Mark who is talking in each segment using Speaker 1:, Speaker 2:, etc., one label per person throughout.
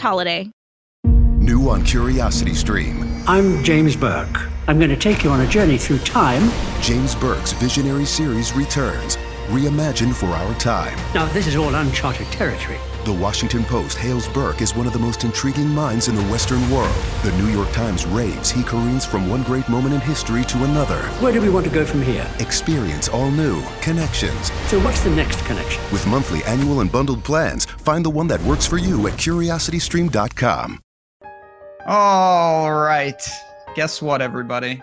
Speaker 1: holiday.
Speaker 2: New on Curiosity Stream.
Speaker 3: I'm James Burke. I'm going to take you on a journey through time.
Speaker 2: James Burke's visionary series returns, reimagined for our time.
Speaker 3: Now, this is all uncharted territory.
Speaker 2: The Washington Post hails Burke as one of the most intriguing minds in the Western world. The New York Times raves he careens from one great moment in history to another.
Speaker 3: Where do we want to go from here?
Speaker 2: Experience all new connections.
Speaker 3: So, what's the next connection?
Speaker 2: With monthly, annual, and bundled plans, find the one that works for you at curiositystream.com.
Speaker 4: All right. Guess what, everybody?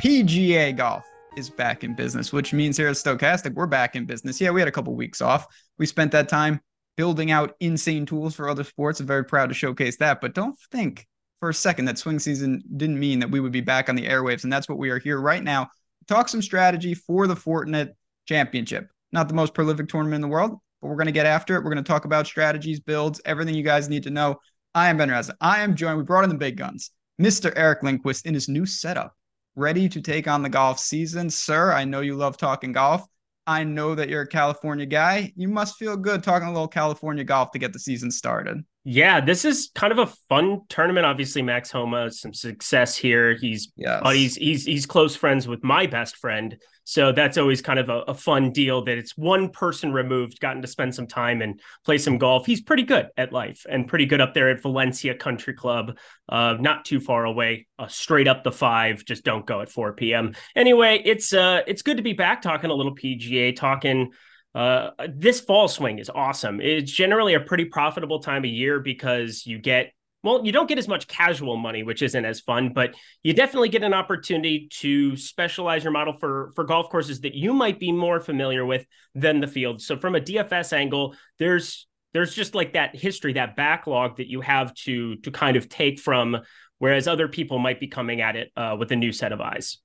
Speaker 4: PGA golf is back in business, which means here at Stokastic, we're back in business. Yeah, we had a couple weeks off. We spent that time building out insane tools for other sports. I'm very proud to showcase that. But don't think for a second that swing season didn't mean that we would be back on the airwaves. And that's what we are here right now. Talk some strategy for the Fortinet Championship. Not the most prolific tournament in the world, but we're going to get after it. We're going to talk about strategies, builds, everything you guys need to know. I am Ben Rasa. I am joined. We brought in the big guns, Mr. Eric Lindquist in his new setup, ready to take on the golf season. Sir, I know you love talking golf. I know that you're a California guy. You must feel good talking a little California golf to get the season started.
Speaker 5: Yeah, this is kind of a fun tournament. Obviously, Max Homa, some success here. He's
Speaker 4: yes.
Speaker 5: he's he's he's close friends with my best friend, so that's always kind of a, a, fun deal. That it's one person removed, gotten to spend some time and play some golf. He's pretty good at life and pretty good up there at Valencia Country Club, uh, not too far away. Uh, straight up the five. Just don't go at four p.m. Anyway, it's uh it's good to be back talking a little PGA, talking uh, this fall swing is awesome. It's generally a pretty profitable time of year because you get well, you don't get as much casual money, which isn't as fun, but you definitely get an opportunity to specialize your model for for golf courses that you might be more familiar with than the field. So from a DFS angle, there's there's just like that history, that backlog that you have to to kind of take from, whereas other people might be coming at it uh, with a new set of eyes.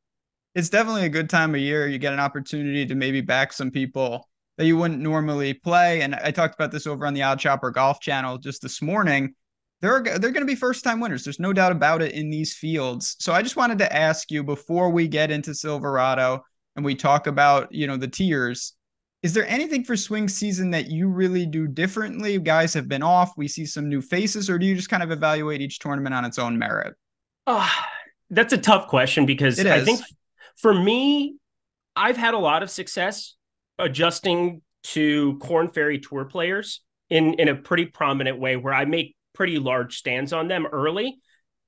Speaker 4: It's definitely a good time of year. You get an opportunity to maybe back some people that you wouldn't normally play. And I talked about this over on the Odd Chopper Golf channel just this morning. They're they're going to be first time winners. There's no doubt about it in these fields. So I just wanted to ask you before we get into Silverado and we talk about you know the tiers. Is there anything for swing season that you really do differently? Guys have been off. We see some new faces, or do you just kind of evaluate each tournament on its own merit?
Speaker 5: Oh, that's a tough question because I think for me, I've had a lot of success adjusting to Corn Ferry Tour players in in a pretty prominent way where I make pretty large stands on them early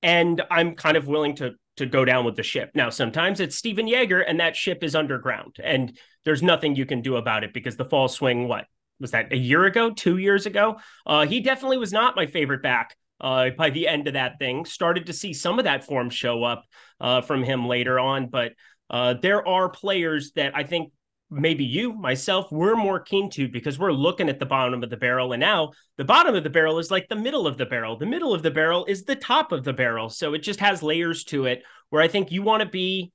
Speaker 5: and I'm kind of willing to to go down with the ship. Now sometimes it's Stephan Jaeger and that ship is underground and there's nothing you can do about it because the fall swing what was that a year ago, 2 years ago? Uh, he definitely was not my favorite back uh, by the end of that thing. Started to see some of that form show up uh, from him later on, but uh, there are players that I think maybe you, myself, we're more keen to because we're looking at the bottom of the barrel. And now the bottom of the barrel is like the middle of the barrel. The middle of the barrel is the top of the barrel. So it just has layers to it where I think you want to be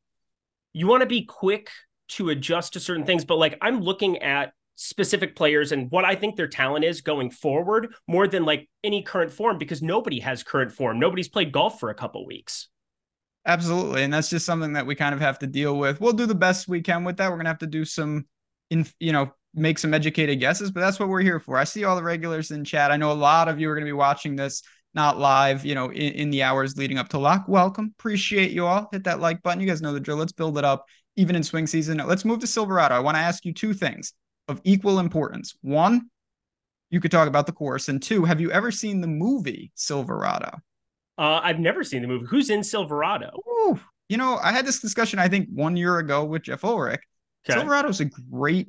Speaker 5: you want to be quick to adjust to certain things. But like I'm looking at specific players and what I think their talent is going forward more than like any current form because nobody has current form. Nobody's played golf for a couple weeks.
Speaker 4: Absolutely. And that's just something that we kind of have to deal with. We'll do the best we can with that. We're going to have to do some, in, you know, make some educated guesses, but that's what we're here for. I see all the regulars in chat. I know a lot of you are going to be watching this not live, you know, in, in the hours leading up to lock. Welcome. Appreciate you all. Hit that like button. You guys know the drill. Let's build it up even in swing season. Let's move to Silverado. I want to ask you two things of equal importance. One, you could talk about the course. And two, have you ever seen the movie Silverado?
Speaker 5: Uh, I've never seen the movie. Who's in Silverado?
Speaker 4: Ooh, you know, I had this discussion I think one year ago with Jeff Ulrich. Okay. Silverado is a great,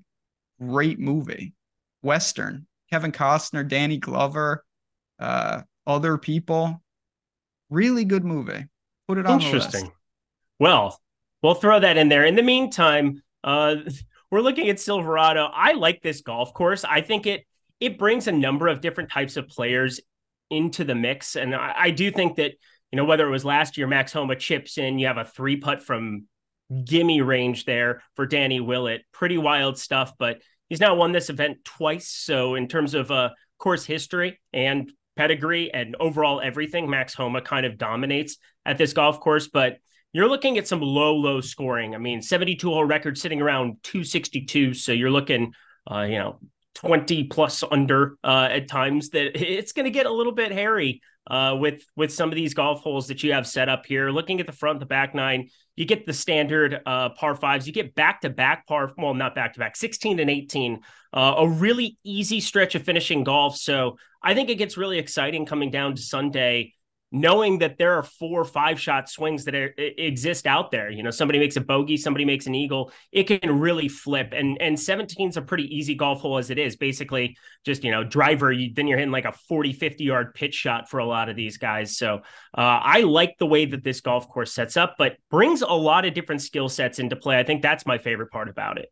Speaker 4: great movie. Western. Kevin Costner, Danny Glover, uh, other people. Really good movie. Put it on
Speaker 5: Interesting. Well, we'll throw that in there. In the meantime, uh, we're looking at Silverado. I like this golf course. I think it it brings a number of different types of players into the mix. And I, I do think that, you know, whether it was last year, Max Homa chips in, you have a three putt from gimme range there for Danny Willett. Pretty wild stuff, but he's now won this event twice. So in terms of uh, course history and pedigree and overall everything, Max Homa kind of dominates at this golf course. But you're looking at some low, low scoring. I mean, 72 hole record sitting around 262. So you're looking, uh, you know, 20 plus under uh, at times that it's going to get a little bit hairy uh, with with some of these golf holes that you have set up here. Looking at the front, the back nine, you get the standard uh, par fives. You get back to back par, well, not back to back, 16 and 18. Uh, a really easy stretch of finishing golf. So I think it gets really exciting coming down to Sunday knowing that there are four or five shot swings that are, exist out there. You know, somebody makes a bogey, somebody makes an eagle, it can really flip. And and 17 is a pretty easy golf hole as it is. Basically, just you know, driver. You, then you're hitting like a 40, 50 yard pitch shot for a lot of these guys. So uh, I like the way that this golf course sets up, but brings a lot of different skill sets into play. I think that's my favorite part about it.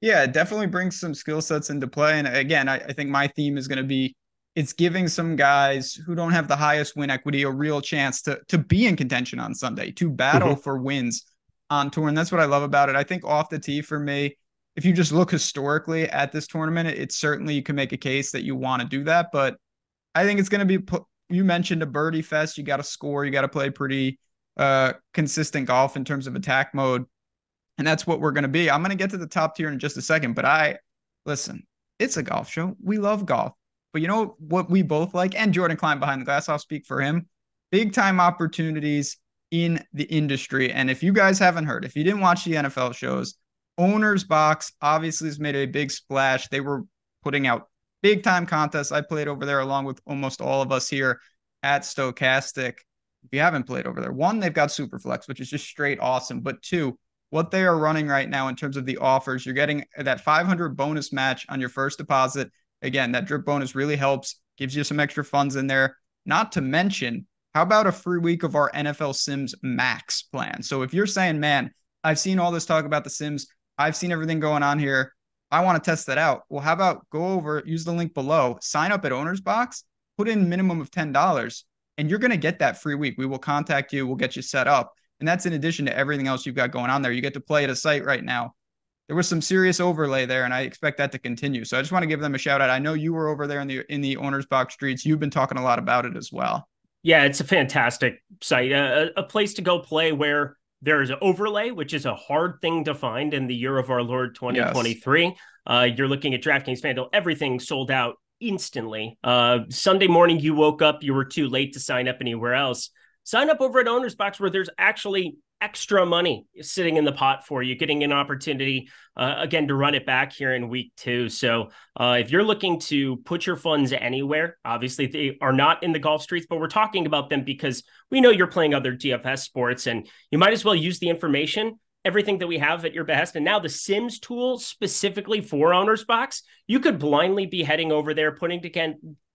Speaker 4: Yeah, it definitely brings some skill sets into play. And again, I, I think my theme is going to be it's giving some guys who don't have the highest win equity a real chance to to be in contention on Sunday, to battle mm-hmm. for wins on tour. And that's what I love about it. I think off the tee for me, if you just look historically at this tournament, it's certainly you can make a case that you want to do that. But I think it's going to be you mentioned a birdie fest. You got to score. You got to play pretty uh, consistent golf in terms of attack mode, and that's what we're going to be. I'm going to get to the top tier in just a second, but I listen. It's a golf show. We love golf. But you know what we both like, and Jordan Klein behind the glass, I'll speak for him. Big time opportunities in the industry. And if you guys haven't heard, if you didn't watch the NFL shows, Owners Box obviously has made a big splash. They were putting out big time contests. I played over there along with almost all of us here at Stokastic. If you haven't played over there, one, they've got Superflex, which is just straight awesome. But two, what they are running right now in terms of the offers, you're getting that 500 bonus match on your first deposit Again, that drip bonus really helps, gives you some extra funds in there. Not to mention, how about a free week of our NFL Sims Max plan? So if you're saying, man, I've seen all this talk about the Sims, I've seen everything going on here. I want to test that out. Well, how about go over, use the link below, sign up at Owner's Box, put in minimum of $10, and you're going to get that free week. We will contact you, we'll get you set up. And that's in addition to everything else you've got going on there. You get to play at a site right now there was some serious overlay there, and I expect that to continue. So I just want to give them a shout out. I know you were over there in the in the owners box streets. You've been talking a lot about it as well.
Speaker 5: Yeah, it's a fantastic site, a, a place to go play where there's overlay, which is a hard thing to find in the year of our Lord 2023. Yes. Uh, you're looking at DraftKings FanDuel, everything sold out instantly. Uh, Sunday morning, you woke up, you were too late to sign up anywhere else. Sign up over at Owners Box where there's actually extra money sitting in the pot for you, getting an opportunity uh, again to run it back here in week two. So uh, if you're looking to put your funds anywhere, obviously they are not in the golf streets, but we're talking about them because we know you're playing other DFS sports and you might as well use the information. Everything that we have at your behest. And now the Sims tool specifically for Owners Box, you could blindly be heading over there, putting to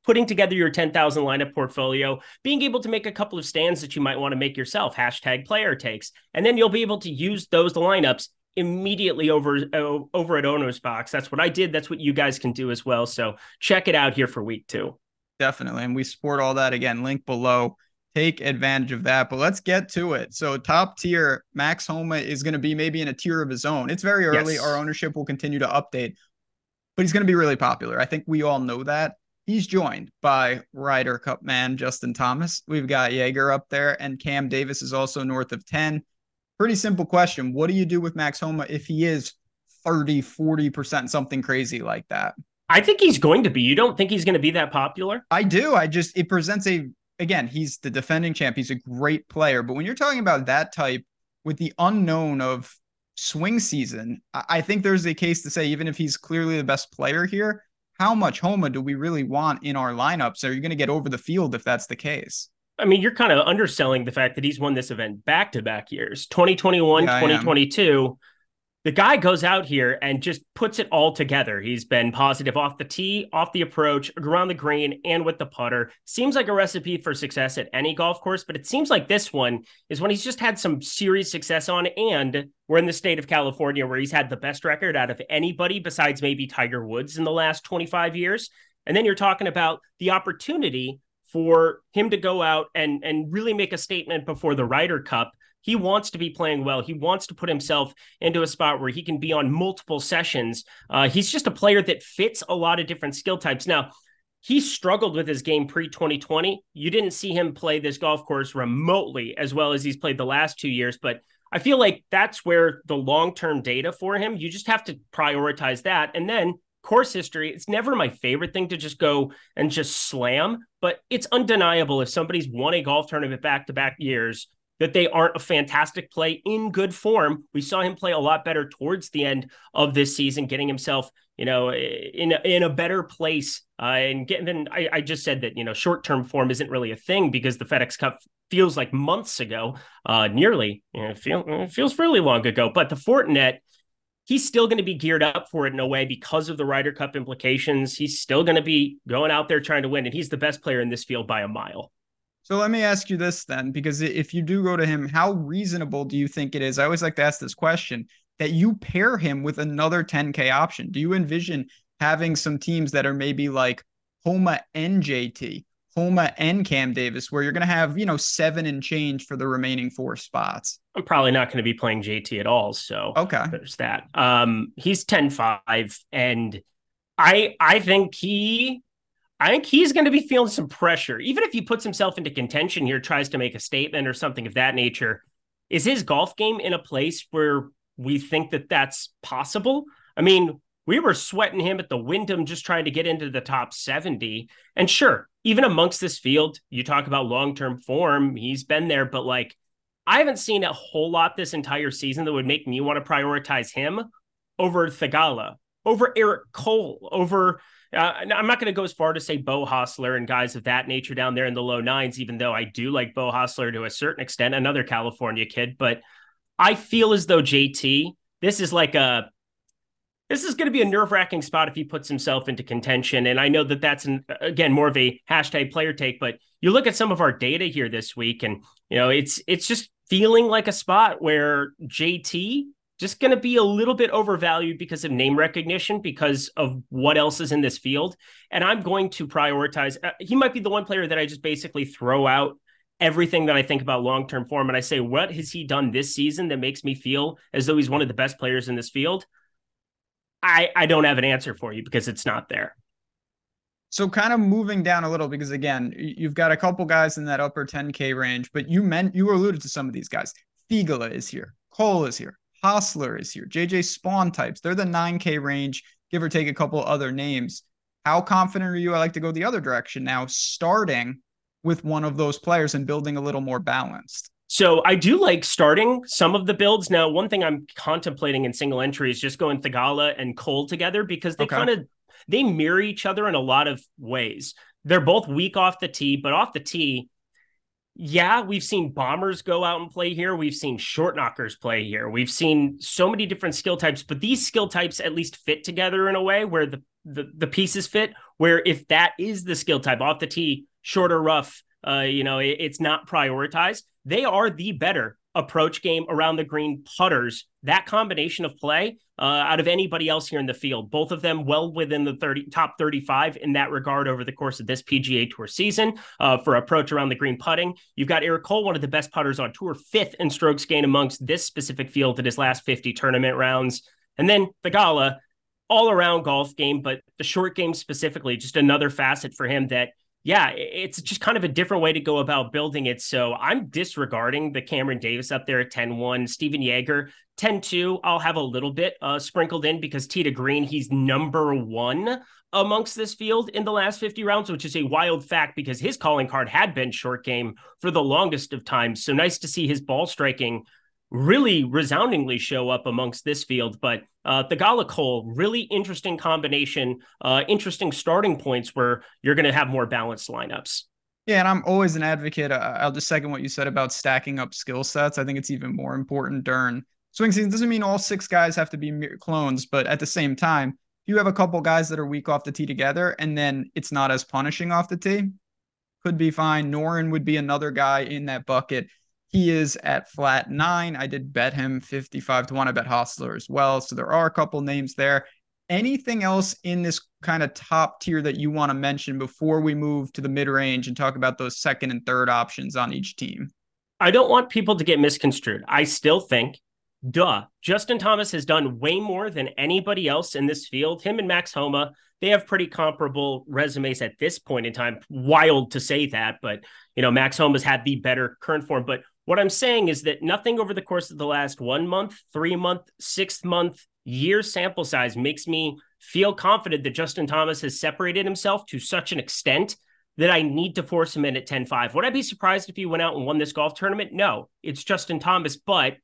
Speaker 5: putting together your 10,000 lineup portfolio, being able to make a couple of stands that you might want to make yourself, hashtag player takes, and then you'll be able to use those lineups immediately over uh, over at Owner's Box. That's what I did. That's what you guys can do as well. So check it out here for week two.
Speaker 4: Definitely. And we support all that again, link below. Take advantage of that. But let's get to it. So top tier, Max Homa is going to be maybe in a tier of his own. It's very early. Yes. Our ownership will continue to update, but he's going to be really popular. I think we all know that. He's joined by Ryder Cup man Justin Thomas. We've got Jaeger up there, and Cam Davis is also north of 10. Pretty simple question. What do you do with Max Homa if he is 30, 40%, something crazy like that?
Speaker 5: I think he's going to be. You don't think he's going to be that popular?
Speaker 4: I do. I just, it presents a, again, he's the defending champ. He's a great player. But when you're talking about that type with the unknown of swing season, I think there's a case to say, even if he's clearly the best player here, how much Homa do we really want in our lineups? Are you going to get over the field if that's the case?
Speaker 5: I mean, you're kind of underselling the fact that he's won this event back to back years 2021, yeah, 2022 the guy goes out here and just puts it all together. He's been positive off the tee, off the approach, around the green, and with the putter. Seems like a recipe for success at any golf course, but it seems like this one is when he's just had some serious success on. And we're in the state of California where he's had the best record out of anybody besides maybe Tiger Woods in the last 25 years. And then you're talking about the opportunity for him to go out and and really make a statement before the Ryder Cup. He wants to be playing well. He wants to put himself into a spot where he can be on multiple sessions. Uh, he's just a player that fits a lot of different skill types. Now, he struggled with his game pre 2020. You didn't see him play this golf course remotely as well as he's played the last two years, but I feel like that's where the long term data for him, you just have to prioritize that. And then course history, it's never my favorite thing to just go and just slam, but it's undeniable if somebody's won a golf tournament back to back years that they aren't a fantastic play in good form. We saw him play a lot better towards the end of this season, getting himself, you know, in a, in a better place. Uh, and getting, then I, I just said that, you know, short term form isn't really a thing because the FedEx Cup feels like months ago, uh, nearly, you know, feel, feels fairly long ago. But the Fortinet, he's still going to be geared up for it in a way because of the Ryder Cup implications. He's still going to be going out there trying to win, and he's the best player in this field by a mile.
Speaker 4: So let me ask you this then, because if you do go to him, how reasonable do you think it is? I always like to ask this question that you pair him with another 10K option. Do you envision having some teams that are maybe like Homa and JT, Homa and Cam Davis, where you're going to have, you know, seven and change for the remaining four spots?
Speaker 5: I'm probably not going to be playing JT at all. So
Speaker 4: okay,
Speaker 5: there's that. Um, he's 10 5, and I I think he I think he's going to be feeling some pressure. Even if he puts himself into contention here, tries to make a statement or something of that nature, is his golf game in a place where we think that that's possible? I mean, we were sweating him at the Wyndham just trying to get into the top 70. And sure, even amongst this field, you talk about long term form, he's been there, but like, I haven't seen a whole lot this entire season that would make me want to prioritize him over Theegala, over Eric Cole, over uh, I'm not going to go as far to say Beau Hossler and guys of that nature down there in the low nines, even though I do like Beau Hossler to a certain extent, another California kid. But I feel as though JT, this is like a this is going to be a nerve wracking spot if he puts himself into contention. And I know that that's an, again more of a hashtag player take, but you look at some of our data here this week, and you know it's it's just feeling like a spot where JT just going to be a little bit overvalued because of name recognition, because of what else is in this field. And I'm going to prioritize. Uh, he might be the one player that I just basically throw out everything that I think about long term form. And I say, what has he done this season that makes me feel as though he's one of the best players in this field? I, I don't have an answer for you because it's not there.
Speaker 4: So kind of moving down a little because again, you've got a couple guys in that upper 10k range, but you meant you alluded to some of these guys. Theegala is here, Cole is here, Hossler is here. JJ Spaun types. They're the 9K range, give or take a couple other names. How confident are you? I like to go the other direction now, starting with one of those players and building a little more balanced.
Speaker 5: So I do like starting some of the builds. Now, one thing I'm contemplating in single entry is just going Theegala and Cole together because they okay. kind of they mirror each other in a lot of ways. They're both weak off the tee, but off the tee, yeah, we've seen bombers go out and play here. We've seen short knockers play here. We've seen so many different skill types, but these skill types at least fit together in a way where the the, the pieces fit. Where if that is the skill type off the tee, shorter rough, uh, you know, it, it's not prioritized. They are the better approach game around the green putters. That combination of play uh, out of anybody else here in the field, both of them well within the 30 top 35 in that regard over the course of this PGA Tour season uh, for approach around the green putting. You've got Eric Cole, one of the best putters on tour, fifth in strokes gain amongst this specific field at his last 50 tournament rounds. And then Theegala, all around golf game, but the short game specifically, just another facet for him that yeah, it's just kind of a different way to go about building it. So I'm disregarding the Cameron Davis up there at 10 1. Stephan Jaeger, 10 2. I'll have a little bit uh, sprinkled in because to Green, he's number one amongst this field in the last 50 rounds, which is a wild fact because his calling card had been short game for the longest of times. So nice to see his ball striking really resoundingly show up amongst this field. But uh, Theegala Cole, really interesting combination, uh, interesting starting points where you're going to have more balanced lineups.
Speaker 4: Yeah, and I'm always an advocate. Uh, I'll just second what you said about stacking up skill sets. I think it's even more important during swing season. Doesn't mean all six guys have to be clones, but at the same time, if you have a couple guys that are weak off the tee together, and then it's not as punishing off the tee, could be fine. Noren would be another guy in that bucket. He is at flat nine. I did bet him 55 to one. I bet Hossler as well. So there are a couple names there. anything else in this kind of top tier that you want to mention before we move to the mid range and talk about those second and third options on each team?
Speaker 5: I don't want people to get misconstrued. I still think, duh, Justin Thomas has done way more than anybody else in this field. Him and Max Homa, they have pretty comparable resumes at this point in time. Wild to say that, but you know, Max Homa's had the better current form. But what I'm saying is that nothing over the course of the last one month, three month, six month, year sample size makes me feel confident that Justin Thomas has separated himself to such an extent that I need to force him in at 10 5. Would I be surprised if he went out and won this golf tournament? No, it's Justin Thomas. But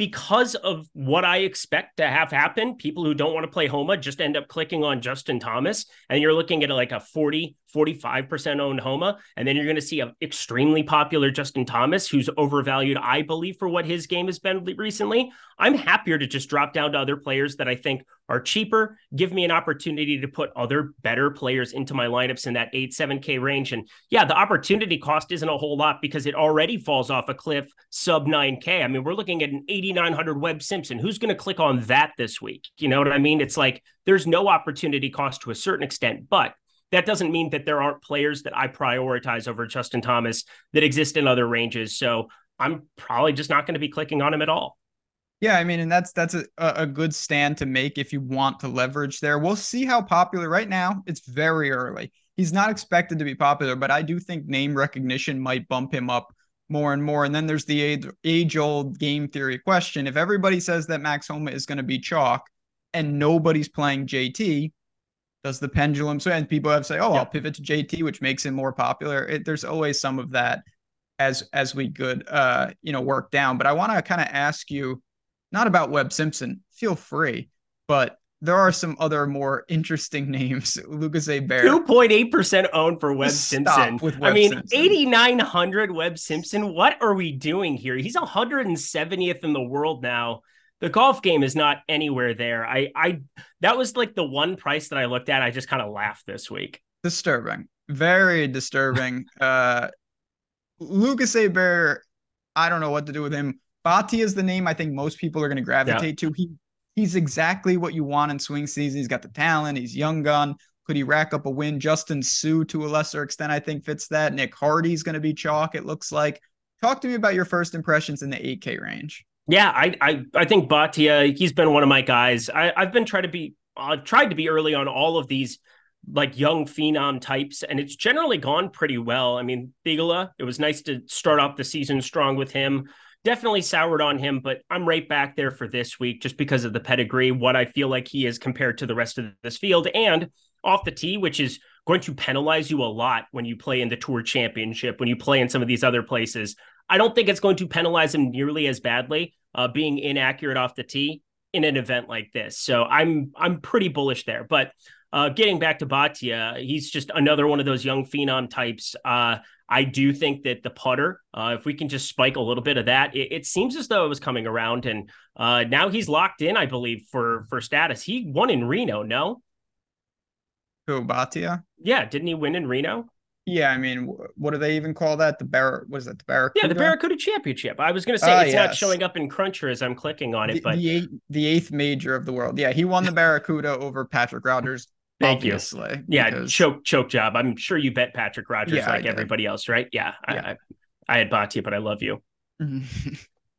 Speaker 5: because of what I expect to have happen, people who don't want to play Homa just end up clicking on Justin Thomas. And you're looking at like a 40, 45% owned Homa. And then you're going to see an extremely popular Justin Thomas, who's overvalued, I believe, for what his game has been recently. I'm happier to just drop down to other players that I think are cheaper, give me an opportunity to put other better players into my lineups in that 8 7K range. And yeah, the opportunity cost isn't a whole lot because it already falls off a cliff sub 9K. I mean, we're looking at an 8,900 Webb Simpson. Who's going to click on that this week? You know what I mean? It's like there's no opportunity cost to a certain extent, but that doesn't mean that there aren't players that I prioritize over Justin Thomas that exist in other ranges. So I'm probably just not going to be clicking on him at all.
Speaker 4: Yeah, I mean, and that's that's a, a good stand to make if you want to leverage there. We'll see how popular right now. It's very early. He's not expected to be popular, but I do think name recognition might bump him up more and more. And then there's the age old game theory question. If everybody says that Max Homa is going to be chalk and nobody's playing JT, does the pendulum swing? And people have say, oh, yeah. I'll pivot to JT, which makes him more popular. It, there's always some of that as as we could uh you know work down. But I want to kind of ask you not about Webb Simpson. Feel free, but there are some other more interesting names. Lucas Herbert.
Speaker 5: 2.8% owned for Webb Simpson. With Webb I mean, 8,900 Webb Simpson. What are we doing here? He's 170th in the world now. The golf game is not anywhere there. I, I, that was like the one price that I looked at. I just kind of laughed this week.
Speaker 4: Disturbing. Very disturbing. uh, Lucas Herbert, I don't know what to do with him. Bhatia is the name I think most people are going to gravitate yeah. to. He he's exactly what you want in swing season. He's got the talent. He's young gun. Could he rack up a win? Justin Suh, to a lesser extent, I think fits that. Nick Hardy's going to be chalk. It looks like. Talk to me about your first impressions in the 8K range.
Speaker 5: Yeah, I I, I think Bhatia, he's been one of my guys. I, I've been trying to be I've tried to be early on all of these like young phenom types, and it's generally gone pretty well. I mean, Theegala, it was nice to start off the season strong with him definitely soured on him, but I'm right back there for this week just because of the pedigree, what I feel like he is compared to the rest of this field, and off the tee, which is going to penalize you a lot when you play in the Tour Championship, when you play in some of these other places. I don't think it's going to penalize him nearly as badly uh, being inaccurate off the tee in an event like this. So I'm I'm pretty bullish there. But uh, getting back to Bhatia, he's just another one of those young phenom types. Uh, I do think that the putter, uh, if we can just spike a little bit of that, it, it seems as though it was coming around, and uh, now he's locked in, I believe, for for status. He won in Reno, no?
Speaker 4: Who Bhatia?
Speaker 5: Yeah, didn't he win in Reno?
Speaker 4: Yeah, I mean, what do they even call that? The Bar was it the Barracuda?
Speaker 5: Yeah, the Barracuda Championship. I was going to say uh, it's yes. not showing up in Cruncher as I'm clicking on it,
Speaker 4: the,
Speaker 5: but
Speaker 4: the eighth, the eighth major of the world. Yeah, he won the Barracuda over Patrick Rodgers. Thank Obviously,
Speaker 5: you. Yeah, because... choke choke job. I'm sure you bet Patrick Rodgers yeah, like everybody else, right? Yeah, yeah. I, I, I had Bhatia, but I love you.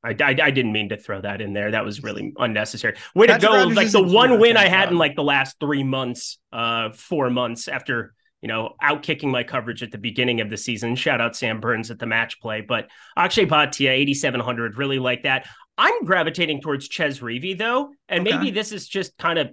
Speaker 5: I, I, I, didn't mean to throw that in there. That was really unnecessary. Way Patrick to go! Rodgers like the one win I had in like the last three months, uh, four months after you know out kicking my coverage at the beginning of the season. Shout out Sam Burns at the match play, but Akshay Bhatia, eighty seven hundred, really like that. I'm gravitating towards Chez Reavie though, and okay. maybe this is just kind of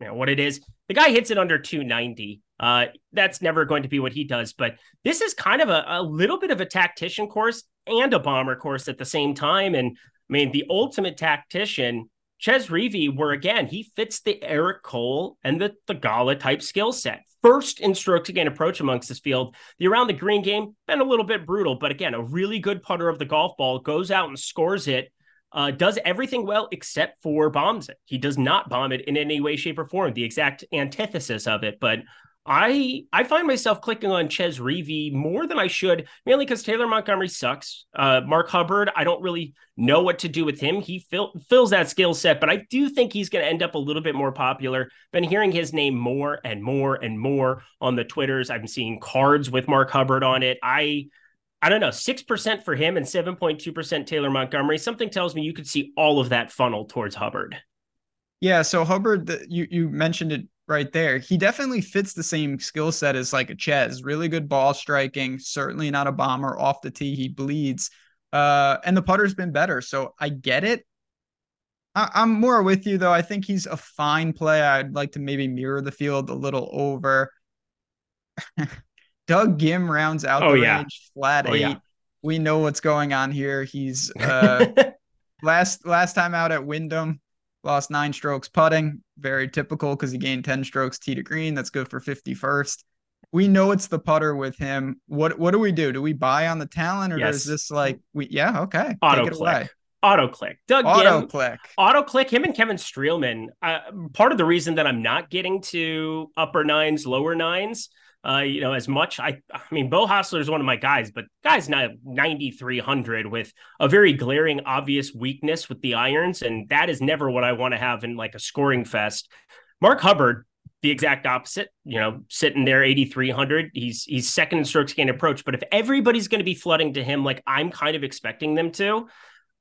Speaker 5: you know what it is. The guy hits it under 290. Uh, that's never going to be what he does. But this is kind of a, a little bit of a tactician course and a bomber course at the same time. And I mean, the ultimate tactician, Chez Reavie, where again, he fits the Eric Cole and the Theegala type skill set. First in stroke to gain approach amongst this field. The around the green game, been a little bit brutal, but again, a really good putter of the golf ball goes out and scores it uh, does everything well except for bombs it. He does not bomb it in any way, shape, or form, the exact antithesis of it. But I I find myself clicking on Chez Reavie more than I should, mainly because Taylor Montgomery sucks. Uh, Mark Hubbard, I don't really know what to do with him. He fill, fills that skill set, but I do think he's going to end up a little bit more popular. Been hearing his name more and more and more on the Twitters. I'm seeing cards with Mark Hubbard on it. I I don't know, 6% for him and 7.2% Taylor Montgomery. Something tells me you could see all of that funnel towards Hubbard.
Speaker 4: Yeah, so Hubbard, you you mentioned it right there. He definitely fits the same skill set as like a Chez. Really good ball striking, certainly not a bomber off the tee. He bleeds. Uh, and the putter's been better. So I get it. I, am more with you though. I think he's a fine play. I'd like to maybe mirror the field a little over. Doug Ghim rounds out oh, the yeah. range flat oh, eight. Yeah. We know what's going on here. He's uh last last time out at Wyndham, lost nine strokes putting. Very typical because he gained 10 strokes tee to green. That's good for 51st. We know it's the putter with him. What what do we do? Do we buy on the talent or yes. is this like we yeah, okay.
Speaker 5: Auto click. Auto click. Doug
Speaker 4: Auto click.
Speaker 5: Auto click. Him and Kevin Streelman. Uh, part of the reason that I'm not getting to upper nines, lower nines, uh, you know, as much. I, I mean, Beau Hossler is one of my guys, but guy's not 9,300 with a very glaring, obvious weakness with the irons. And that is never what I want to have in like a scoring fest. Mark Hubbard, the exact opposite, you know, sitting there 8,300. He's, he's second in strokes gained approach. But if everybody's going to be flooding to him, like I'm kind of expecting them to,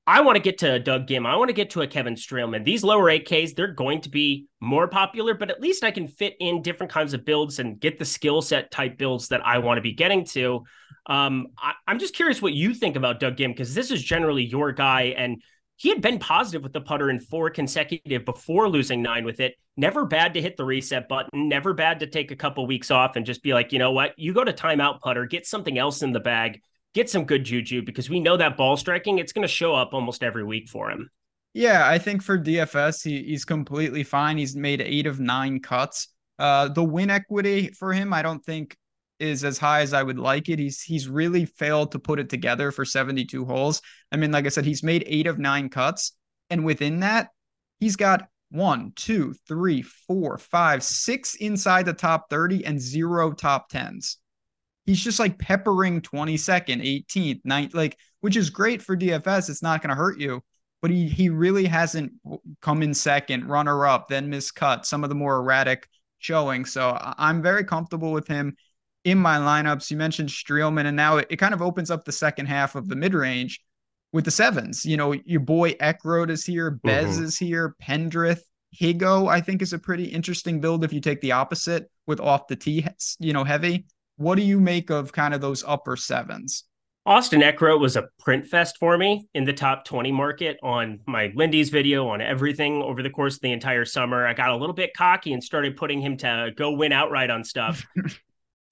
Speaker 5: I want to get to a Doug Ghim. I want to get to a Kevin Streelman. These lower 8Ks, they're going to be more popular, but at least I can fit in different kinds of builds and get the skill set type builds that I want to be getting to. Um, I, am just curious what you think about Doug Ghim because this is generally your guy, and he had been positive with the putter in four consecutive before losing nine with it. Never bad to hit the reset button. Never bad to take a couple weeks off and just be like, you know what, you go to timeout putter, get something else in the bag get some good juju because we know that ball striking, it's going to show up almost every week for him.
Speaker 4: Yeah, I think for DFS, he, he's completely fine. He's made eight of nine cuts. Uh, the win equity for him, I don't think is as high as I would like it. He's he's really failed to put it together for 72 holes. I mean, like I said, he's made eight of nine cuts, and within that, he's got one, two, three, four, five, six inside the top 30 and zero top tens he's just like peppering 22nd, 18th, 9th, like, which is great for DFS. It's not going to hurt you, but he he really hasn't come in second, runner up, then miscut, some of the more erratic showing. So I'm very comfortable with him in my lineups. You mentioned Streelman, and now it, it kind of opens up the second half of the mid range with the sevens. You know, your boy Eckroat is here, Bez mm-hmm. is here, Pendrith. Higgo, I think, is a pretty interesting build if you take the opposite with off the tee, you know, heavy. What do you make of kind of those upper sevens?
Speaker 5: Austin Eckroat was a print fest for me in the top 20 market on my Lindy's video on everything over the course of the entire summer. I got a little bit cocky and started putting him to go win outright on stuff.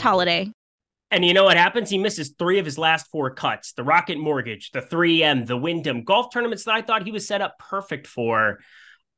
Speaker 1: holiday.
Speaker 5: And you know what happens? He misses three of his last four cuts the Rocket Mortgage, the 3M, the Wyndham golf tournaments that I thought he was set up perfect for.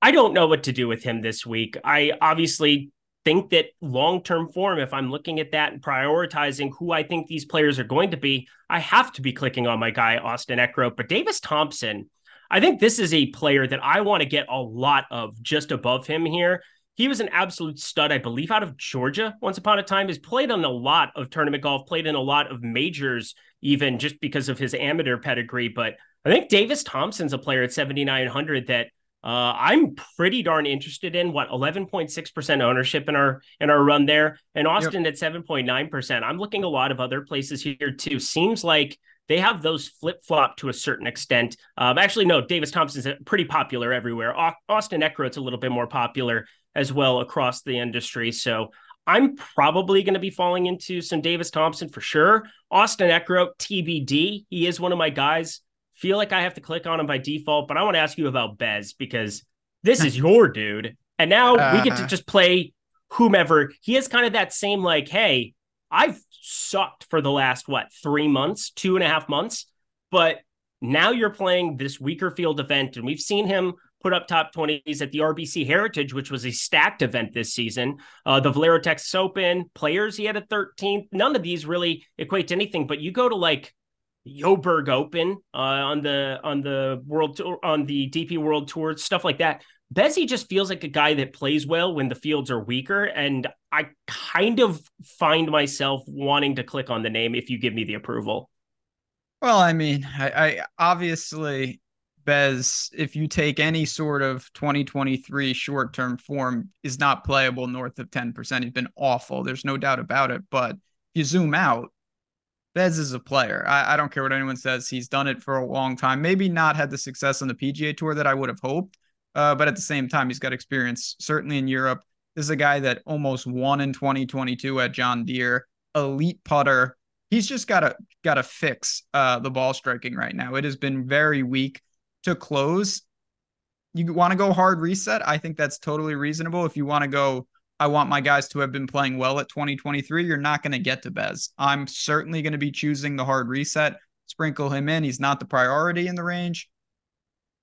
Speaker 5: I don't know what to do with him this week. I obviously think that long term form, if I'm looking at that and prioritizing who I think these players are going to be, I have to be clicking on my guy, Austin Eckroat. But Davis Thompson, I think this is a player that I want to get a lot of just above him here he was an absolute stud, I believe, out of Georgia once upon a time. Has played on a lot of tournament golf, played in a lot of majors, even just because of his amateur pedigree. But I think Davis Thompson's a player at 7,900 that uh, I'm pretty darn interested in. What 11.6% ownership in our in our run there, and Austin yep. at 7.9%. I'm looking a lot of other places here too. Seems like they have those flip flop to a certain extent. Um, actually, no, Davis Thompson's pretty popular everywhere. Austin Eckroat's a little bit more popular as well across the industry. So I'm probably going to be falling into some Davis Thompson for sure. Austin Eckroat, TBD. He is one of my guys. Feel like I have to click on him by default, but I want to ask you about Bez because this is your dude. And now uh-huh. we get to uh-huh. just play whomever. He is kind of that same like, hey, I've sucked for the last what three months, two and a half months, but now you're playing this weaker field event, and we've seen him put up top 20s at the RBC Heritage, which was a stacked event this season. Uh, the Valero Texas Open players, he had a 13th. None of these really equate to anything, but you go to like Joburg Open uh, on the on the world tour, on the DP World Tour, stuff like that. Bezzy just feels like a guy that plays well when the fields are weaker, and I kind of find myself wanting to click on the name if you give me the approval.
Speaker 4: Well, I mean, I, I obviously Bez, if you take any sort of 2023 short term form, is not playable north of 10%. He's been awful. There's no doubt about it. But if you zoom out, Bez is a player. I, I, don't care what anyone says. He's done it for a long time. Maybe not had the success on the PGA Tour that I would have hoped, uh, but at the same time, he's got experience certainly in Europe. This is a guy that almost won in 2022 at John Deere, elite putter. He's just got to got to fix uh, the ball striking right now. It has been very weak to close. You want to go hard reset? I think that's totally reasonable. If you want to go I want my guys to have been playing well at 2023. You're not going to get to Bez. I'm certainly going to be choosing the hard reset, sprinkle him in. He's not the priority in the range,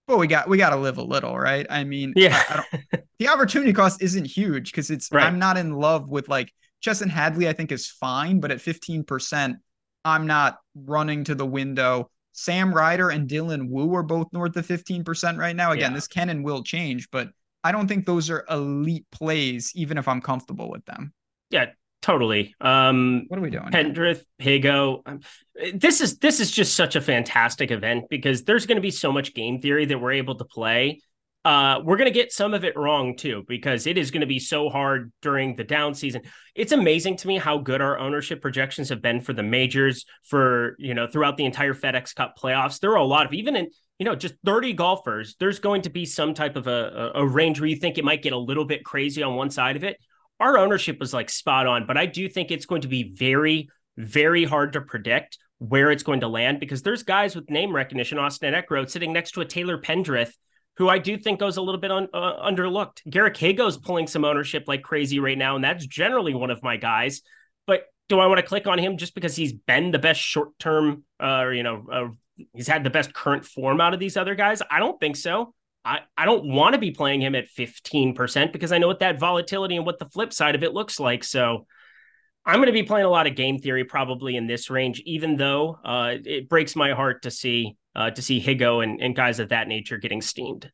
Speaker 4: but we got we got to live a little, right? I mean,
Speaker 5: yeah,
Speaker 4: I, I the opportunity cost isn't huge because it's right. I'm not in love with like Chesson Hadley. I think is fine, but at 15 percent, I'm not running to the window. Sam Ryder and Dylan Wu are both north of 15 percent right now. Again, yeah. this can and will change, but I don't think those are elite plays, even if I'm comfortable with them.
Speaker 5: Yeah, totally. Um,
Speaker 4: what are we doing?
Speaker 5: Pendrith, Higgo. Um, this is this is just such a fantastic event because there's going to be so much game theory that we're able to play. Uh, we're going to get some of it wrong too because it is going to be so hard during the down season. It's amazing to me how good our ownership projections have been for the majors for you know throughout the entire FedEx Cup playoffs. There are a lot of even in you know, just 30 golfers, there's going to be some type of a, a, range where you think it might get a little bit crazy on one side of it. Our ownership was like spot on, but I do think it's going to be very, very hard to predict where it's going to land because there's guys with name recognition, Austin Eckroat, sitting next to a Taylor Pendrith, who I do think goes a little bit un, uh, underlooked. Garrick Higgo's pulling some ownership like crazy right now, and that's generally one of my guys. But do I want to click on him just because he's been the best short term, uh, you know, uh, he's had the best current form out of these other guys? I don't think so. I, I don't want to be playing him at 15% because I know what that volatility and what the flip side of it looks like. So I'm going to be playing a lot of game theory probably in this range, even though uh, it breaks my heart to see uh, to see Higgo and, and guys of that nature getting steamed.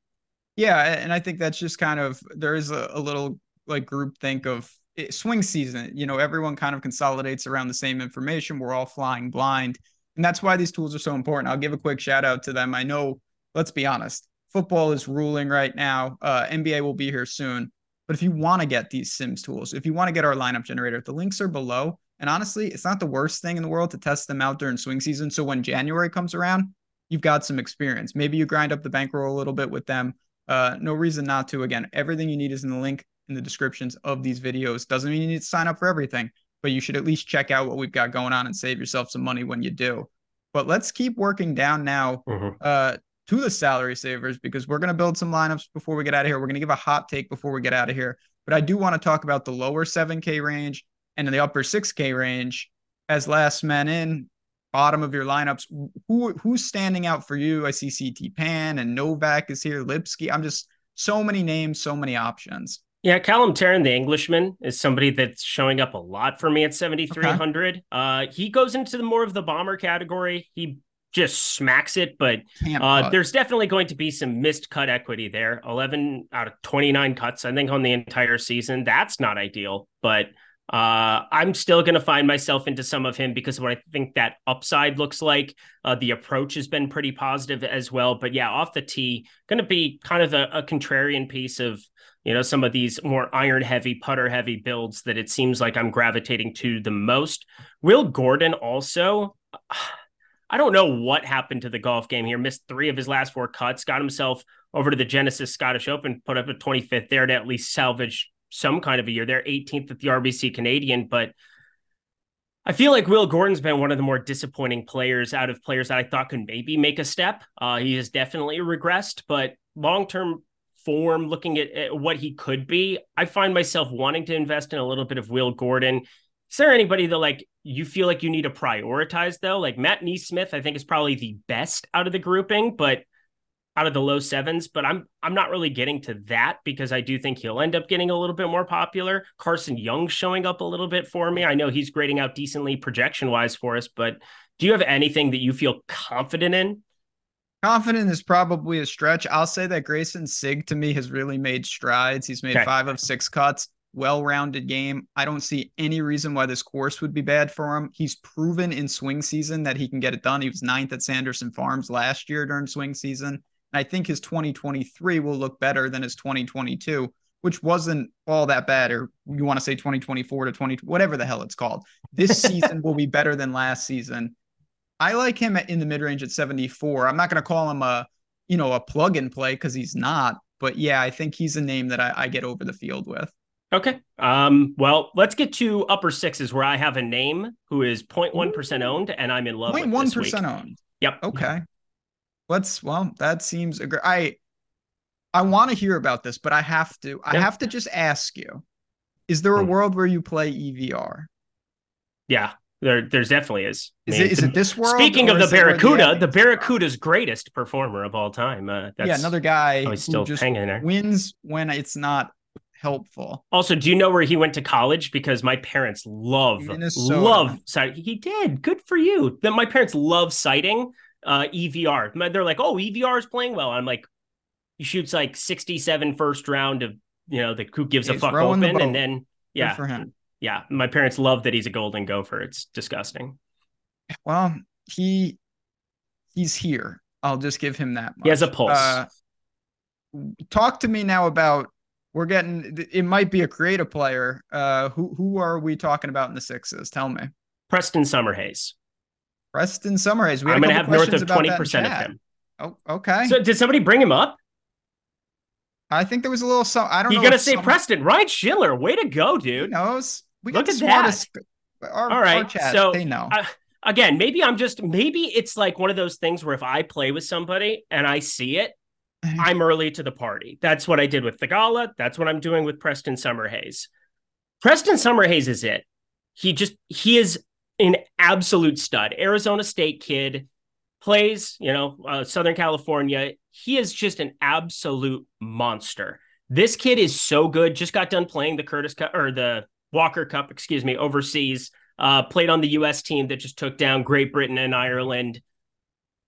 Speaker 4: Yeah, and I think that's just kind of there is a, a little like group think of it, swing season. You know, everyone kind of consolidates around the same information. We're all flying blind. And that's why these tools are so important. I'll give a quick shout out to them. I know, let's be honest, football is ruling right now. Uh, NBA will be here soon. But if you want to get these Sims tools, if you want to get our lineup generator, the links are below. And honestly, it's not the worst thing in the world to test them out during swing season. So when January comes around, you've got some experience. Maybe you grind up the bankroll a little bit with them. Uh, no reason not to. Again, everything you need is in the link in the descriptions of these videos. Doesn't mean you need to sign up for everything but you should at least check out what we've got going on and save yourself some money when you do. But let's keep working down now mm-hmm. uh, to the salary savers because we're going to build some lineups before we get out of here. We're going to give a hot take before we get out of here. But I do want to talk about the lower 7K range and the upper 6K range as last man in, bottom of your lineups. Who who's standing out for you? I see CT Pan and Novak is here, Lipsky. I'm just so many names, so many options.
Speaker 5: Yeah, Callum Tarren, the Englishman, is somebody that's showing up a lot for me at 7,300. Okay. Uh, he goes into the more of the bomber category. He just smacks it, but uh, there's definitely going to be some missed cut equity there. 11 out of 29 cuts, I think, on the entire season. That's not ideal, but uh, I'm still going to find myself into some of him because what I think that upside looks like. Uh, the approach has been pretty positive as well. But yeah, off the tee, going to be kind of a, a contrarian piece of you know, some of these more iron heavy, putter heavy builds that it seems like I'm gravitating to the most. Will Gordon also, I don't know what happened to the golf game here. Missed three of his last four cuts, got himself over to the Genesis Scottish Open, put up a 25th there to at least salvage some kind of a year. They're 18th at the RBC Canadian, but I feel like Will Gordon's been one of the more disappointing players out of players that I thought could maybe make a step. Uh, he has definitely regressed, but long term form, looking at, at, what he could be, I find myself wanting to invest in a little bit of Will Gordon. Is there anybody that like you feel like you need to prioritize though? Like Matt NeSmith, I think is probably the best out of the grouping, but out of the low sevens, but I'm I'm not really getting to that because I do think he'll end up getting a little bit more popular. Carson Young showing up a little bit for me. I know he's grading out decently projection wise for us, but do you have anything that you feel confident in?
Speaker 4: Confident is probably a stretch. I'll say that Grayson Sigg to me has really made strides. He's made okay. five of six cuts, well rounded game. I don't see any reason why this course would be bad for him. He's proven in swing season that he can get it done. He was ninth at Sanderson Farms last year during swing season. I think his 2023 will look better than his 2022, which wasn't all that bad. Or you want to say 2024 to 20, whatever the hell it's called. This season will be better than last season. I like him in the mid range at 74. I'm not going to call him a, you know, a plug and play because he's not. But yeah, I think he's a name that I, I get over the field with.
Speaker 5: Okay. Um, well, let's get to upper sixes where I have a name who is 0.1% owned and I'm in love 0.1%
Speaker 4: with. 0.1% owned.
Speaker 5: Yep.
Speaker 4: Okay. Let's well, that seems I I want to hear about this, but I have to I have to just ask you. Is there a hmm. world where you play EVR?
Speaker 5: Yeah, there, there's definitely is.
Speaker 4: Is, I mean, it, is it this world?
Speaker 5: Speaking of the Barracuda, the, the Barracuda's greatest performer of all time. Uh,
Speaker 4: yeah, another guy who's still hanging there. Wins when it's not helpful.
Speaker 5: Also, do you know where he went to college? Because my parents love Minnesota. love citing. He did. Good for you. That my parents love citing uh, EVR. They're like, oh, EVR is playing well. I'm like, he shoots like 67 first round of you know the who gives he's a fuck open, the and then yeah, for him yeah, my parents love that he's a golden gopher. It's disgusting.
Speaker 4: Well, he he's here. I'll just give him that. Much.
Speaker 5: He has a pulse. Uh,
Speaker 4: talk to me now about we're getting. It might be a creative player. Uh, who who are we talking about in the sixes? Tell me.
Speaker 5: Preston Summerhays.
Speaker 4: Preston Summerhays.
Speaker 5: We I'm going to have north of twenty percent of him.
Speaker 4: Oh, okay.
Speaker 5: So did somebody bring him up?
Speaker 4: I think there was a little. So I don't. Know.
Speaker 5: You gonna say. Preston Ryan Schiller? Way to go, dude.
Speaker 4: Who knows?
Speaker 5: We Look at that.
Speaker 4: Our, All right, chat, so they know. Uh,
Speaker 5: again, maybe I'm just maybe it's like one of those things where if I play with somebody and I see it, I'm early to the party. That's what I did with Theegala. That's what I'm doing with Preston Summerhays. Preston Summerhays is it. He just he is an absolute stud. Arizona State kid plays, you know, uh, Southern California. He is just an absolute monster. This kid is so good. Just got done playing the Curtis Cup or the Walker Cup, excuse me, overseas. Uh, played on the U.S. team that just took down Great Britain and Ireland.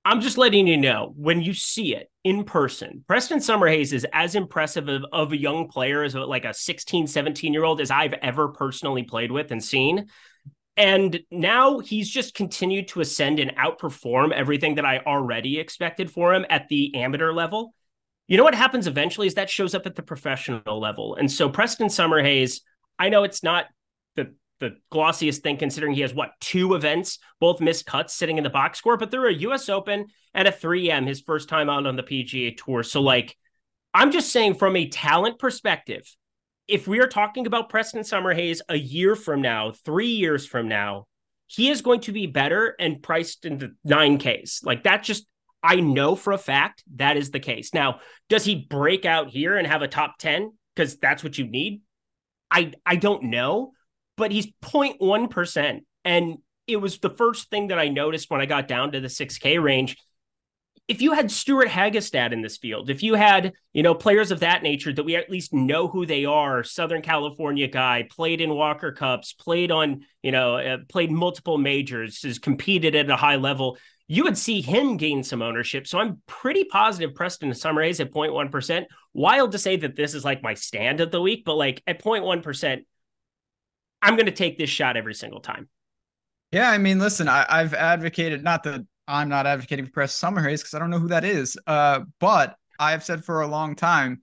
Speaker 5: I'm just letting you know when you see it in person, Preston Summerhays is as impressive of, of a young player as like a 16, 17 year old as I've ever personally played with and seen. And now he's just continued to ascend and outperform everything that I already expected for him at the amateur level. You know what happens eventually is that shows up at the professional level. And so Preston Summerhays I know it's not the the glossiest thing considering he has what two events, both missed cuts sitting in the box score, but they're a US Open and a 3M, his first time out on the PGA tour. So like I'm just saying from a talent perspective, if we are talking about Preston Summer Summerhays a year from now, three years from now, he is going to be better and priced in the 9Ks. Like that just I know for a fact that is the case. Now, does he break out here and have a top 10? Because that's what you need. I I don't know, but he's 0.1%. And it was the first thing that I noticed when I got down to the 6K range. If you had Stewart Hagestad in this field, if you had, you know, players of that nature that we at least know who they are, Southern California guy, played in Walker Cups, played on, you know, uh, played multiple majors, has competed at a high level, you would see him gain some ownership. So I'm pretty positive Preston Summerhays at 0.1%. Wild to say that this is like my stand of the week, but like at 0.1%, I'm going to take this shot every single time.
Speaker 4: Yeah, I mean, listen, I, have advocated not that I'm not advocating for Preston Summerhays because I don't know who that is, uh, but I've said for a long time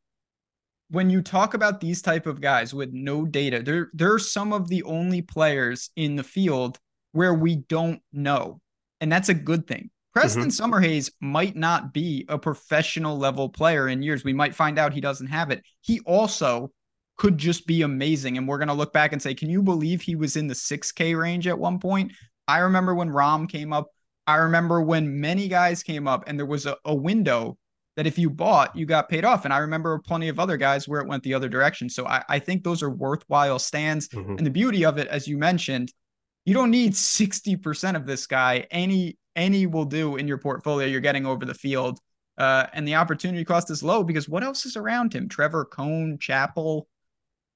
Speaker 4: when you talk about these type of guys with no data, they're they're some of the only players in the field where we don't know and that's a good thing. Preston mm-hmm. Summerhays might not be a professional level player in years. We might find out he doesn't have it. He also could just be amazing. And we're going to look back and say, can you believe he was in the 6K range at one point? I remember when Rahm came up. I remember when many guys came up and there was a, a window that if you bought, you got paid off. And I remember plenty of other guys where it went the other direction. So I, I think those are worthwhile stands. Mm-hmm. And the beauty of it, as you mentioned, you don't need 60% of this guy. Any any will do in your portfolio. You're getting over the field. Uh, and the opportunity cost is low because what else is around him? Trevor Cone, Chappell,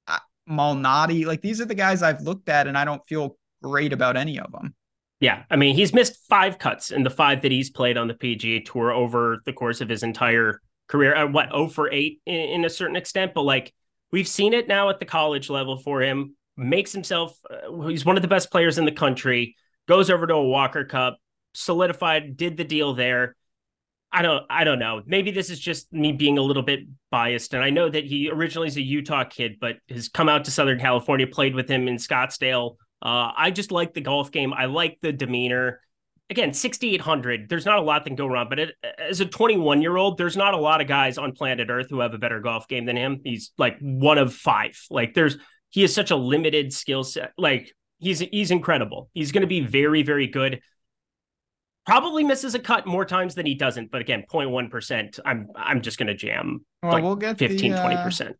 Speaker 4: uh, Malnati. Like these are the guys I've looked at, and I don't feel great about any of them.
Speaker 5: Yeah, I mean, he's missed five cuts in the five that he's played on the PGA Tour over the course of his entire career. Uh, what, 0 for 8 in, in, a certain extent, but like we've seen it now at the college level for him. Makes himself, uh, he's one of the best players in the country, goes over to a Walker Cup, solidified, did the deal there. I don't I don't know. Maybe this is just me being a little bit biased. And I know that he originally is a Utah kid, but has come out to Southern California, played with him in Scottsdale, uh, I just like the golf game. I like the demeanor. Again, 6,800. There's not a lot that can go wrong, but it, as a 21 year old, there's not a lot of guys on planet Earth who have a better golf game than him. He's like one of five. Like there's, he has such a limited skill set. Like he's he's incredible. He's going to be very very good. Probably misses a cut more times than he doesn't, but again, 0.1 percent. I'm I'm just going to jam. Well, like we'll get 15 20 percent.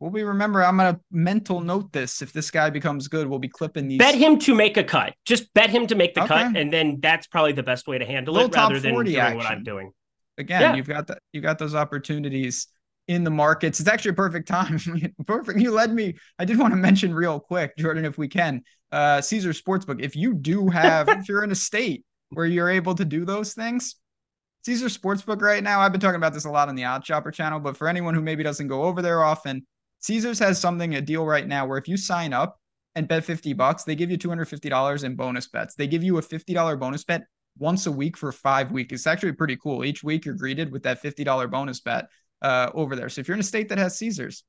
Speaker 4: We'll be remember. I'm gonna mental note this. If this guy becomes good, we'll be clipping these.
Speaker 5: Bet him to make a cut. Just bet him to make the okay. cut, and then that's probably the best way to handle it, rather than doing action. what I'm doing.
Speaker 4: Again, yeah. you've got that. You got those opportunities in the markets. It's actually a perfect time. perfect. You led me. I did want to mention real quick, Jordan, if we can, uh, Caesars Sportsbook. If you do have, if you're in a state where you're able to do those things, Caesars Sportsbook right now. I've been talking about this a lot on the OddsShopper channel, but for anyone who maybe doesn't go over there often, Caesars has something, a deal right now where if you sign up and bet 50 bucks, they give you $250 in bonus bets. They give you a $50 bonus bet once a week for five weeks. It's actually pretty cool. Each week you're greeted with that $50 bonus bet uh, over there. So if you're in a state that has Caesars,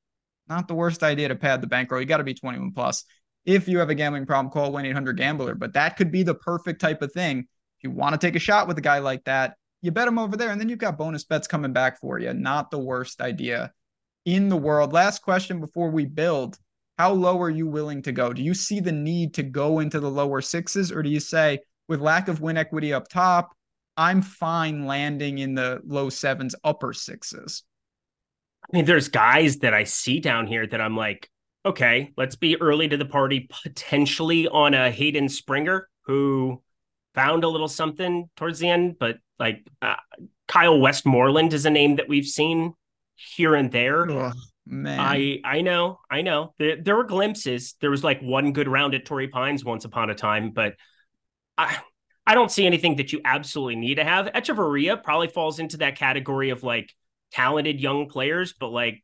Speaker 4: not the worst idea to pad the bankroll. You got to be 21 plus. If you have a gambling problem, call 1 800 Gambler. But that could be the perfect type of thing. If you want to take a shot with a guy like that, you bet him over there, and then you've got bonus bets coming back for you. Not the worst idea in the world. Last question before we build. How low are you willing to go? Do you see the need to go into the lower sixes, or do you say, with lack of win equity up top, I'm fine landing in the low sevens, upper sixes?
Speaker 5: I mean, there's guys that I see down here that I'm like, okay, let's be early to the party, potentially on a Hayden Springer who found a little something towards the end, but like uh, Kyle Westmoreland is a name that we've seen here and there. Oh, man. I I know, I know. There, there were glimpses. There was like one good round at Torrey Pines once upon a time, but I I don't see anything that you absolutely need to have. Echavarria probably falls into that category of like talented young players, but like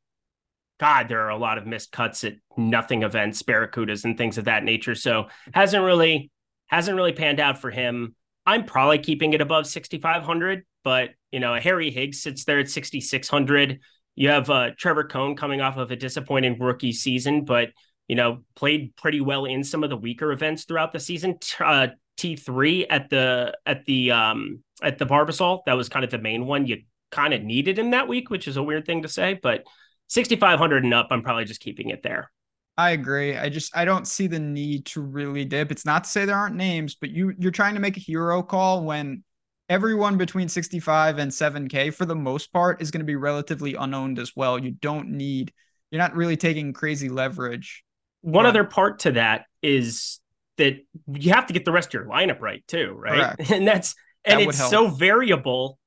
Speaker 5: God, there are a lot of missed cuts at nothing events, Barracudas and things of that nature. So hasn't really hasn't really panned out for him. I'm probably keeping it above 6,500, but you know, Harry Higgs sits there at 6,600. You have uh, Trevor Cone coming off of a disappointing rookie season, but you know played pretty well in some of the weaker events throughout the season. Uh, T three at the at the um at the Barbasol that was kind of the main one. You kind of needed him that week, which is a weird thing to say, but 6500 and up, I'm probably just keeping it there.
Speaker 4: I agree. I just I don't see the need to really dip. It's not to say there aren't names, but you you're trying to make a hero call when everyone between 65 and 7K for the most part is going to be relatively unowned as well. You don't need, you're not really taking crazy leverage.
Speaker 5: One but... other part to that is that you have to get the rest of your lineup right too, right? Correct. And that's, and that it's so variable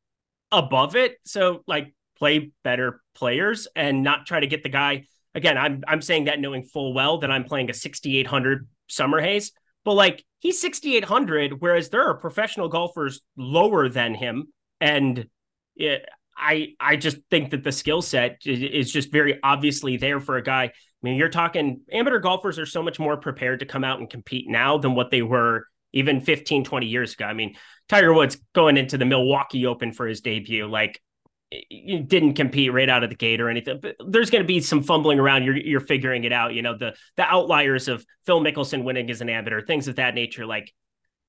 Speaker 5: above it. So like play better players and not try to get the guy. Again, I'm I'm saying that knowing full well that I'm playing a 6800 Summerhays, but like he's 6,800, whereas there are professional golfers lower than him. And it, I I just think that the skill set is just very obviously there for a guy. I mean, you're talking amateur golfers are so much more prepared to come out and compete now than what they were even 15, 20 years ago. I mean, Tiger Woods going into the Milwaukee Open for his debut, like didn't compete right out of the gate or anything. But there's going to be some fumbling around. You're you're figuring it out. You know the the outliers of Phil Mickelson winning as an amateur, things of that nature. Like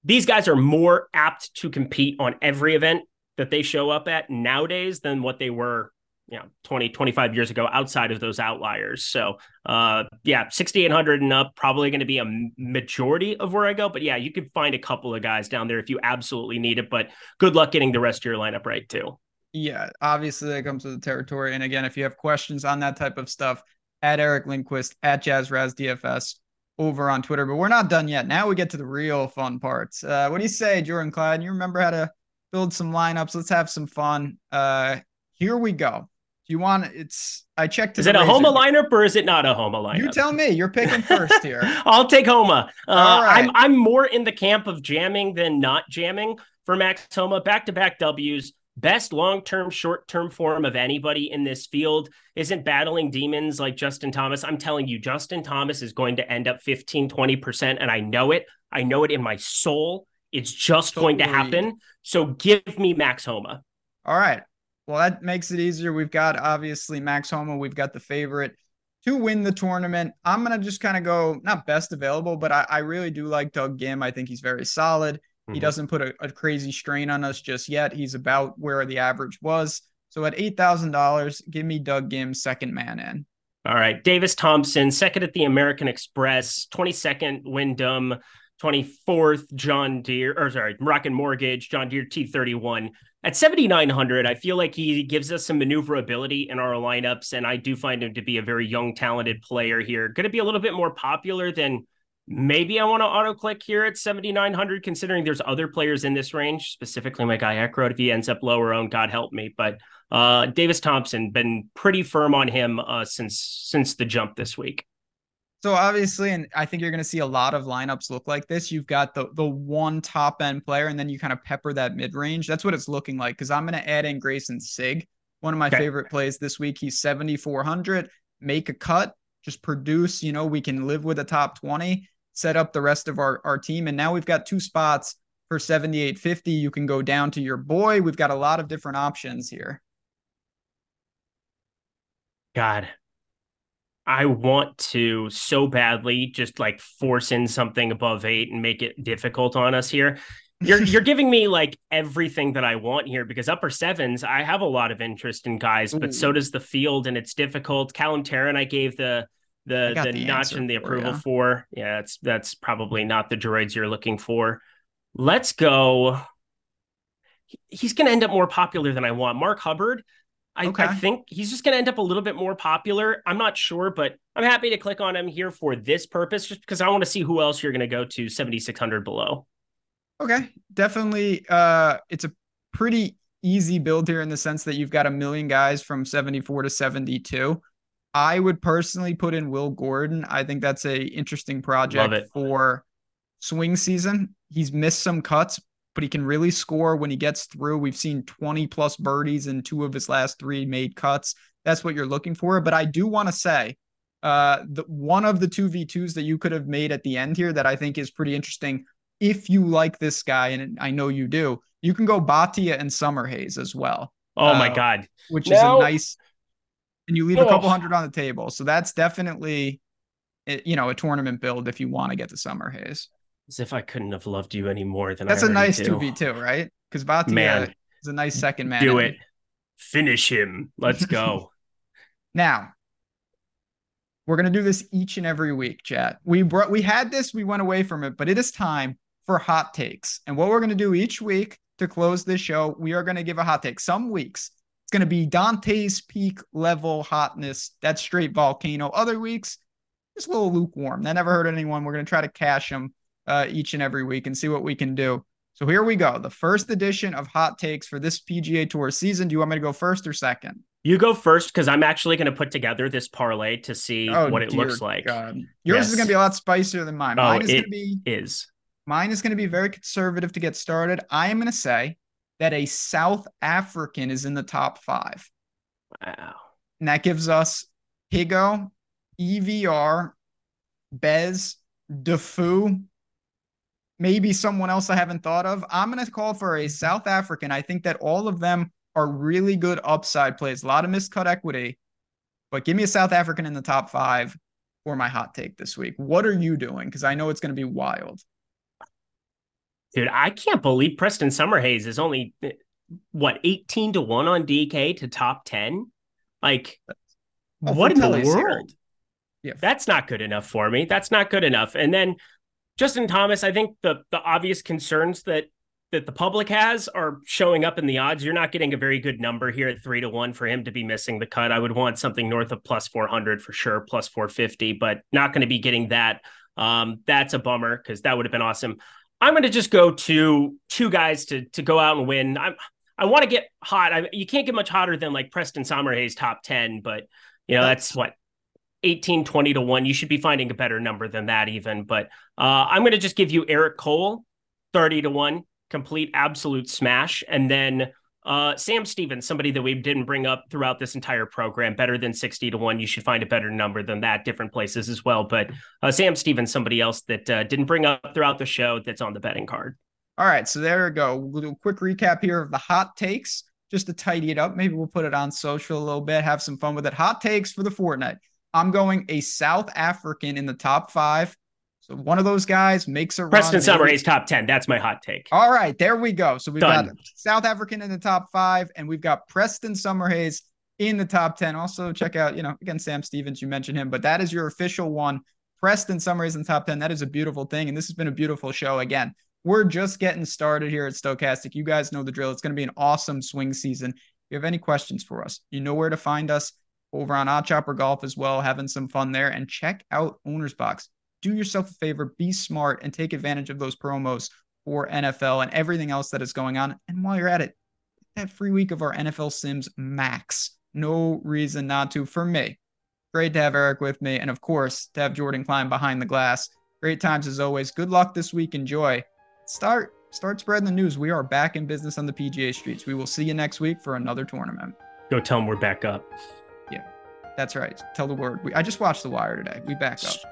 Speaker 5: these guys are more apt to compete on every event that they show up at nowadays than what they were you know 20 25 years ago outside of those outliers so uh yeah 6800 and up probably going to be a majority of where i go but yeah you could find a couple of guys down there if you absolutely need it but good luck getting the rest of your lineup right too
Speaker 4: Yeah, obviously that comes with the territory. And again, if you have questions on that type of stuff, at Eric Lindquist, at Jazz Raz DFS over on Twitter. But we're not done yet. Now we get to the real fun parts. Uh, what do you say, Jordan Clyde? You remember how to build some lineups? Let's have some fun. Uh, here we go. Do you want it's I checked
Speaker 5: Is it a Homa lineup or is it not a Homa lineup?
Speaker 4: You tell me. You're picking first here.
Speaker 5: I'll take Homa. Uh, right. I'm I'm more in the camp of jamming than not jamming for Max Homa. Back to back W's best long term, short term form of anybody in this field isn't battling demons like Justin Thomas. I'm telling you, Justin Thomas is going to end up 15, 20%. And I know it. I know it in my soul. It's just totally. going to happen. So give me Max Homa.
Speaker 4: All right. Well, that makes it easier. We've got obviously Max Homa. We've got the favorite to win the tournament. I'm going to just kind of go, not best available, but I, I really do like Doug Ghim. I think he's very solid. Mm-hmm. He doesn't put a, a, crazy strain on us just yet. He's about where the average was. So at $8,000, give me Doug Ghim second man in.
Speaker 5: All right. Davis Thompson, second at the American Express, 22nd Wyndham, 24th John Deere, or sorry, Moroccan Mortgage, John Deere T31. At 7,900, I feel like he gives us some maneuverability in our lineups. And I do find him to be a very young, talented player here. Going to be a little bit more popular than Maybe I want to auto click here at 7,900, considering there's other players in this range, specifically my guy Eckroat if he ends up lower owned, God help me. But uh, Davis Thompson been pretty firm on him uh, since since the jump this week.
Speaker 4: So obviously, and I think you're going to see a lot of lineups look like this. You've got the the one top end player, and then you kind of pepper that mid range. That's what it's looking like. Because I'm going to add in Greyson Sigg, one of my okay. favorite plays this week. He's 7,400. Make a cut, just produce. You know, we can live with a top 20 set up the rest of our, our team. And now we've got two spots for 7850. You can go down to your boy. We've got a lot of different options here.
Speaker 5: God, I want to so badly just like force in something above eight and make it difficult on us here. You're you're giving me like everything that I want here because upper sevens, I have a lot of interest in guys, but so does the field, and it's difficult. Callum Tarren, I gave the the the, the notch and the approval for, for. Yeah, that's that's probably not the droids you're looking for. Let's go. He's going to end up more popular than I want. Mark Hubbard, I, okay. I think he's just going to end up a little bit more popular. I'm not sure, but I'm happy to click on him here for this purpose, just because I want to see who else you're going to go to 7,600 below.
Speaker 4: Okay, definitely. Uh, it's a pretty easy build here in the sense that you've got a million guys from 74 to 72. I would personally put in Will Gordon. I think that's a interesting project for swing season. He's missed some cuts, but he can really score when he gets through. We've seen 20 plus birdies in two of his last three made cuts. That's what you're looking for. But I do want to say, uh, the one of the two V2s that you could have made at the end here that I think is pretty interesting. If you like this guy, and I know you do, you can go Bhatia and Summer Summerhays as well.
Speaker 5: Oh uh, my God.
Speaker 4: Which now, is a nice and you leave oh. a couple hundred on the table. So that's definitely, eh, you know, a tournament build if you want to get the Summerhays.
Speaker 5: As if I couldn't have loved you any more than
Speaker 4: that's
Speaker 5: a
Speaker 4: nice two v two, right? Because Bhatia man, is a nice second man.
Speaker 5: Do it, finish him. Let's go.
Speaker 4: now, we're gonna do this each and every week, chat. We brought we had this, we went away from it, but it is time for hot takes. And what we're gonna do each week to close this show, we are gonna give a hot take. Some weeks going to be Dante's peak level hotness. That's straight volcano. Other weeks, just a little lukewarm. That never hurt anyone. We're going to try to cash them uh, each and every week and see what we can do. So here we go. The first edition of hot takes for this PGA Tour season. Do you want me to go first or second?
Speaker 5: You go first because I'm actually going to put together this parlay to see oh, what it looks like. God.
Speaker 4: Yours yes. is going to be a lot spicier than mine.
Speaker 5: Oh,
Speaker 4: mine
Speaker 5: is going to be is.
Speaker 4: Mine is going to be very conservative to get started. I am going to say that a South African is in the top five.
Speaker 5: Wow.
Speaker 4: And that gives us Higgo, EVR, Bez, Defoe, maybe someone else I haven't thought of. I'm going to call for a South African. I think that all of them are really good upside plays, a lot of miscut equity. But give me a South African in the top five for my hot take this week. What are you doing? Because I know it's going to be wild.
Speaker 5: Dude, I can't believe Preston Summerhays is only what 18 to 1 on DK to top 10. Like oh, what in the world? Yeah. That's not good enough for me. That's not good enough. And then Justin Thomas, I think the the obvious concerns that that the public has are showing up in the odds. You're not getting a very good number here at three to one for him to be missing the cut. I would want something north of plus 400 for sure, plus 450, but not going to be getting that. Um, that's a bummer because that would have been awesome. I'm going to just go to two guys to to go out and win. I'm I want to get hot. I, you can't get much hotter than like Preston Summerhays top 10, but you know, that's what 18, 20 to one. You should be finding a better number than that even. But uh, I'm going to just give you Eric Cole 30 to one complete absolute smash. And then uh, Sam Stevens, somebody that we didn't bring up throughout this entire program, better than 60 to 1. You should find a better number than that, different places as well. But uh, Sam Stevens, somebody else that uh, didn't bring up throughout the show that's on the betting card.
Speaker 4: All right. So there we go. We'll do a quick recap here of the hot takes just to tidy it up. Maybe we'll put it on social a little bit, have some fun with it. Hot takes for the Fortinet. I'm going a South African in the top five. So one of those guys makes a
Speaker 5: Preston
Speaker 4: run.
Speaker 5: Summerhays top 10. That's my hot take.
Speaker 4: All right, there we go. So we've
Speaker 5: Done.
Speaker 4: got South African in the top five, and we've got Preston Summerhays in the top 10. Also, check out, you know, again, Sam Stevens, you mentioned him, but that is your official one. Preston Summerhays in the top 10. That is a beautiful thing. And this has been a beautiful show. Again, we're just getting started here at Stokastic. You guys know the drill. It's going to be an awesome swing season. If you have any questions for us, you know where to find us over on OddsShopper Golf as well, having some fun there. And check out OwnersBox do yourself a favor, be smart, and take advantage of those promos for NFL and everything else that is going on. And while you're at it, that free week of our NFL Sims Max. No reason not to for me. Great to have Eric with me. And of course, to have Jordan Klein behind the glass. Great times as always. Good luck this week. Enjoy. Start start spreading the news. We are back in business on the PGA streets. We will see you next week for another tournament.
Speaker 5: Go tell them we're back up.
Speaker 4: Yeah, that's right. Tell the word. We, I just watched The Wire today. We back up.